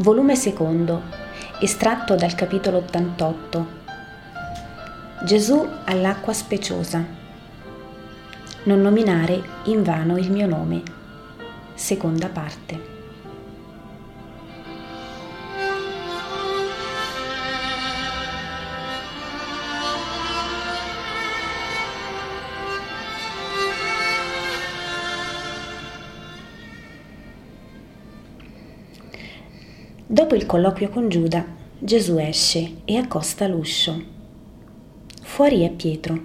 Volume secondo, estratto dal capitolo 88. Gesù all'acqua speciosa. Non nominare in vano il mio nome. Seconda parte. Dopo il colloquio con Giuda, Gesù esce e accosta l'uscio. Fuori è Pietro.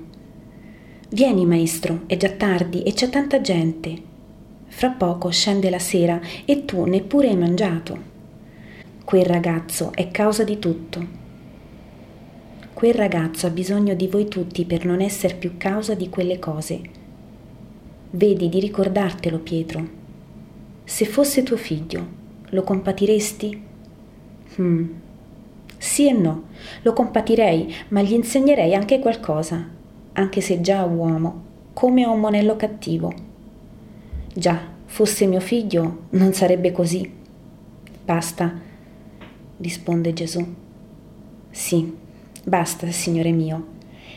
Vieni, maestro, è già tardi e c'è tanta gente. Fra poco scende la sera e tu neppure hai mangiato. Quel ragazzo è causa di tutto. Quel ragazzo ha bisogno di voi tutti per non essere più causa di quelle cose. Vedi di ricordartelo, Pietro. Se fosse tuo figlio, lo compatiresti? Hmm. Sì e no, lo compatirei, ma gli insegnerei anche qualcosa, anche se già uomo, come a un monello cattivo. Già, fosse mio figlio, non sarebbe così. Basta, risponde Gesù. Sì, basta, Signore mio.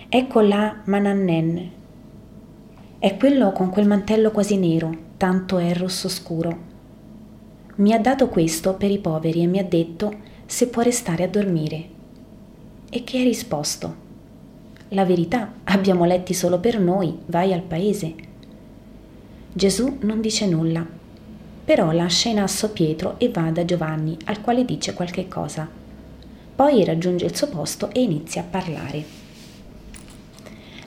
Ecco là Manannen. È quello con quel mantello quasi nero, tanto è rosso scuro. Mi ha dato questo per i poveri e mi ha detto se può restare a dormire. E che hai risposto? La verità, abbiamo letti solo per noi, vai al paese. Gesù non dice nulla, però lascia in asso Pietro e va da Giovanni, al quale dice qualche cosa. Poi raggiunge il suo posto e inizia a parlare.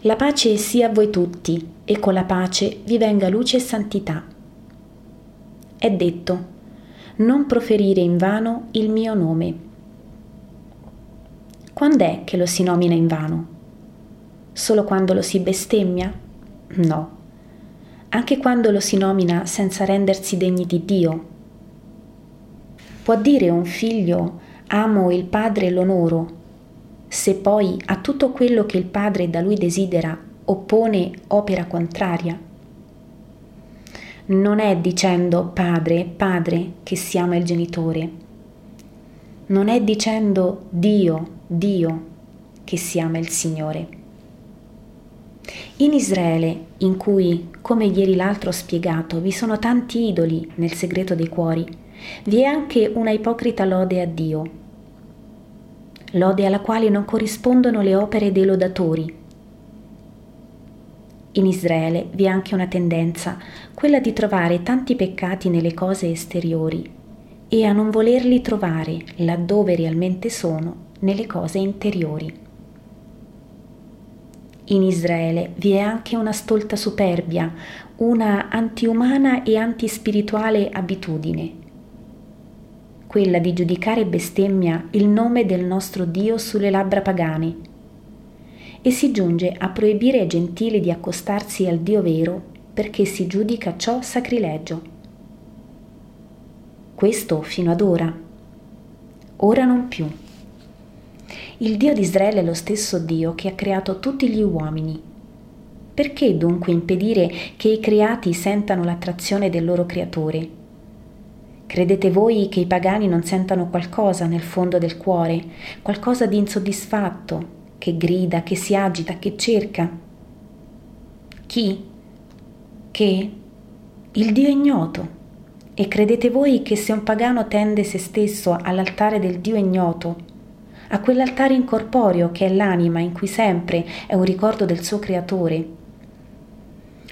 La pace sia a voi tutti, e con la pace vi venga luce e santità. È detto, non proferire in vano il mio nome. Quando è che lo si nomina in vano? Solo quando lo si bestemmia? No. Anche quando lo si nomina senza rendersi degni di Dio. Può dire un figlio amo il padre e l'onoro, se poi a tutto quello che il padre da lui desidera oppone opera contraria? Non è dicendo padre, padre che si ama il genitore, non è dicendo Dio, Dio che si ama il Signore. In Israele, in cui, come ieri l'altro ho spiegato, vi sono tanti idoli nel segreto dei cuori, vi è anche una ipocrita lode a Dio, lode alla quale non corrispondono le opere dei lodatori, in Israele vi è anche una tendenza, quella di trovare tanti peccati nelle cose esteriori e a non volerli trovare laddove realmente sono, nelle cose interiori. In Israele vi è anche una stolta superbia, una antiumana e antispirituale abitudine, quella di giudicare bestemmia il nome del nostro Dio sulle labbra pagane e si giunge a proibire ai gentili di accostarsi al Dio vero perché si giudica ciò sacrilegio. Questo fino ad ora. Ora non più. Il Dio di Israele è lo stesso Dio che ha creato tutti gli uomini. Perché dunque impedire che i creati sentano l'attrazione del loro creatore? Credete voi che i pagani non sentano qualcosa nel fondo del cuore, qualcosa di insoddisfatto, che grida, che si agita, che cerca. Chi? Che? Il Dio ignoto. E credete voi che se un pagano tende se stesso all'altare del Dio ignoto, a quell'altare incorporeo che è l'anima in cui sempre è un ricordo del suo creatore,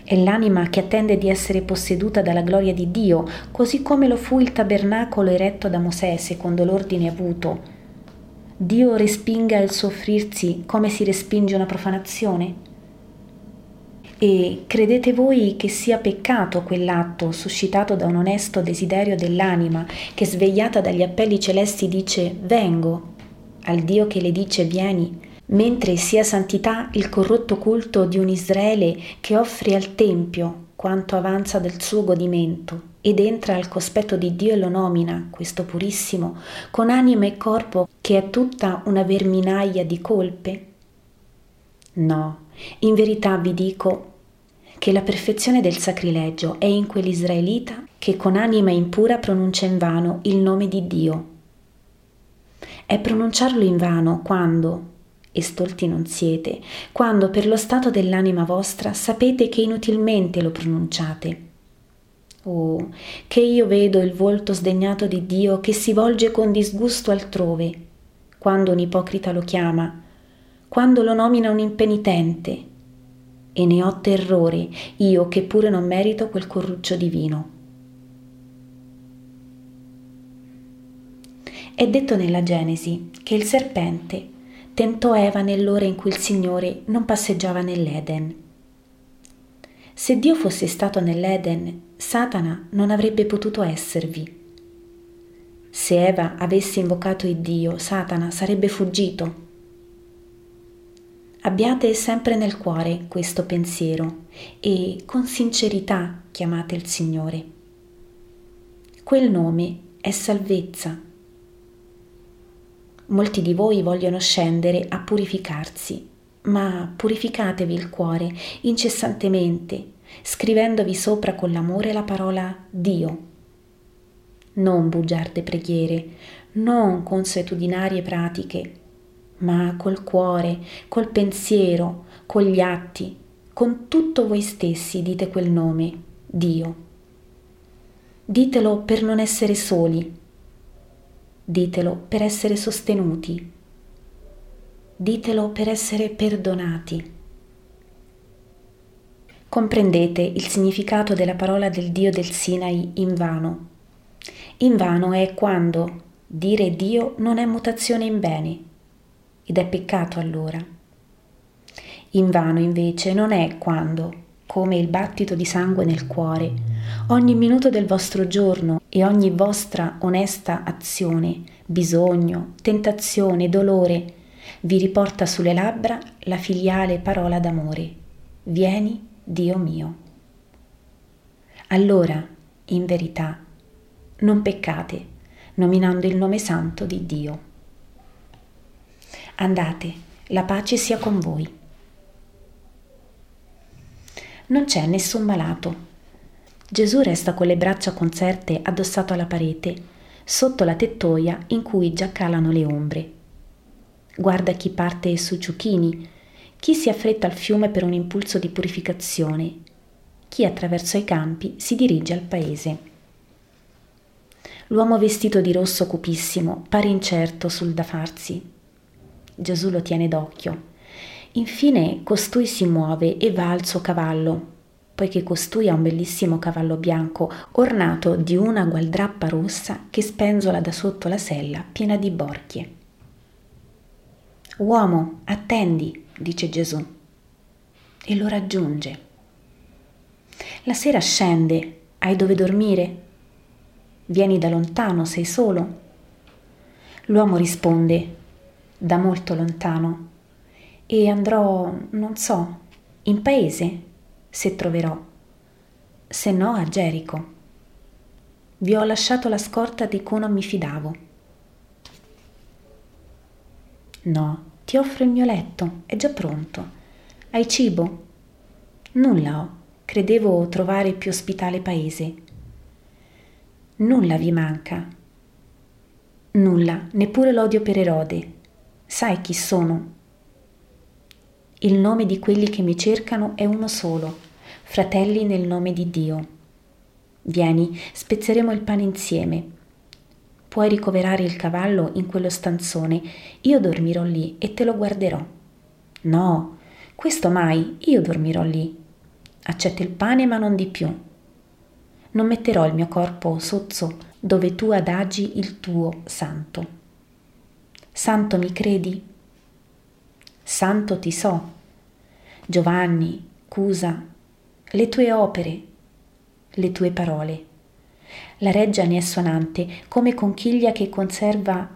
è l'anima che attende di essere posseduta dalla gloria di Dio, così come lo fu il tabernacolo eretto da Mosè secondo l'ordine avuto, Dio respinga il soffrirsi come si respinge una profanazione? E credete voi che sia peccato quell'atto suscitato da un onesto desiderio dell'anima che svegliata dagli appelli celesti dice vengo, al Dio che le dice vieni, mentre sia santità il corrotto culto di un Israele che offre al Tempio quanto avanza del suo godimento ed entra al cospetto di Dio e lo nomina, questo purissimo, con anima e corpo che è tutta una verminaia di colpe? No, in verità vi dico che la perfezione del sacrilegio è in quell'israelita che con anima impura pronuncia in vano il nome di Dio, È pronunciarlo in vano quando, e stolti non siete, quando per lo stato dell'anima vostra sapete che inutilmente lo pronunciate. Oh, che io vedo il volto sdegnato di Dio che si volge con disgusto altrove, quando un ipocrita lo chiama, quando lo nomina un impenitente, e ne ho terrore io che pure non merito quel corruccio divino. È detto nella Genesi che il serpente tentò Eva nell'ora in cui il Signore non passeggiava nell'Eden. Se Dio fosse stato nell'Eden, Satana non avrebbe potuto esservi. Se Eva avesse invocato il Dio, Satana sarebbe fuggito. Abbiate sempre nel cuore questo pensiero e con sincerità chiamate il Signore. Quel nome è salvezza Molti di voi vogliono scendere a purificarsi, ma purificatevi il cuore incessantemente, scrivendovi sopra con l'amore la parola Dio. Non bugiarde preghiere, non consuetudinarie pratiche, ma col cuore, col pensiero, con gli atti, con tutto voi stessi dite quel nome, Dio. Ditelo per non essere soli, Ditelo per essere sostenuti. Ditelo per essere perdonati. Comprendete il significato della parola del Dio del Sinai in vano. In vano è quando dire Dio non è mutazione in bene ed è peccato allora. In vano invece non è quando, come il battito di sangue nel cuore, ogni minuto del vostro giorno e ogni vostra onesta azione, bisogno, tentazione, dolore, vi riporta sulle labbra la filiale parola d'amore. Vieni, Dio mio. Allora, in verità, non peccate, nominando il nome santo di Dio. Andate, la pace sia con voi. Non c'è nessun malato, Gesù resta con le braccia concerte addossato alla parete, sotto la tettoia in cui già calano le ombre. Guarda chi parte su ciuchini, chi si affretta al fiume per un impulso di purificazione, chi attraverso i campi si dirige al paese. L'uomo vestito di rosso cupissimo pare incerto sul da farsi. Gesù lo tiene d'occhio. Infine costui si muove e va al suo cavallo, poiché costui ha un bellissimo cavallo bianco ornato di una gualdrappa rossa che spenzola da sotto la sella piena di borchie. Uomo, attendi, dice Gesù, e lo raggiunge. La sera scende, hai dove dormire? Vieni da lontano, sei solo? L'uomo risponde, da molto lontano, e andrò, non so, in paese se troverò, se no a Gerico. Vi ho lasciato la scorta di cui non mi fidavo. No, ti offro il mio letto, è già pronto. Hai cibo? Nulla ho, credevo trovare più ospitale paese. Nulla vi manca. Nulla, neppure l'odio per Erode. Sai chi sono? Il nome di quelli che mi cercano è uno solo fratelli nel nome di Dio. Vieni, spezzeremo il pane insieme. Puoi ricoverare il cavallo in quello stanzone, io dormirò lì e te lo guarderò. No, questo mai, io dormirò lì. Accetta il pane ma non di più. Non metterò il mio corpo sozzo dove tu adagi il tuo santo. Santo mi credi? Santo ti so. Giovanni, Cusa, le tue opere, le tue parole. La reggia ne è suonante come conchiglia che conserva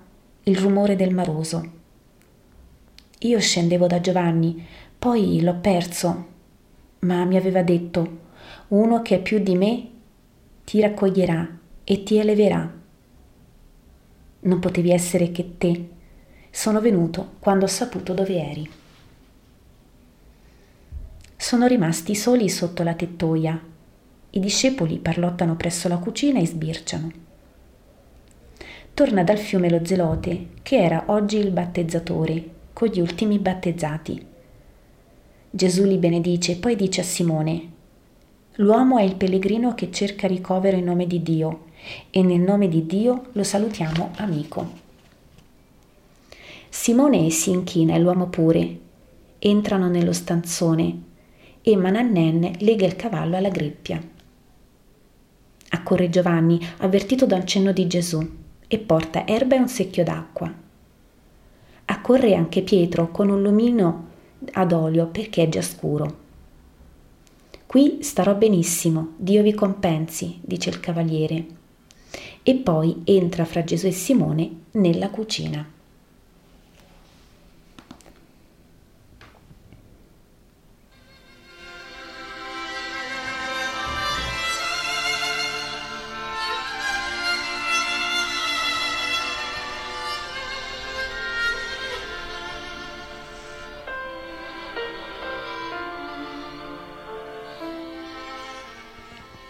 il rumore del maroso. Io scendevo da Giovanni, poi l'ho perso, ma mi aveva detto, uno che è più di me ti raccoglierà e ti eleverà. Non potevi essere che te. Sono venuto quando ho saputo dove eri sono rimasti soli sotto la tettoia. I discepoli parlottano presso la cucina e sbirciano. torna dal fiume lo zelote, che era oggi il battezzatore, con gli ultimi battezzati. Gesù li benedice e poi dice a Simone, L'uomo è il pellegrino che cerca ricovero in nome di Dio e nel nome di Dio lo salutiamo amico. Simone si inchina e l'uomo pure. Entrano nello stanzone e Manannen lega il cavallo alla greppia. Accorre Giovanni, avvertito dal cenno di Gesù, e porta erba e un secchio d'acqua. Accorre anche Pietro con un lumino ad olio perché è già scuro. Qui starò benissimo, Dio vi compensi, dice il cavaliere. E poi entra fra Gesù e Simone nella cucina.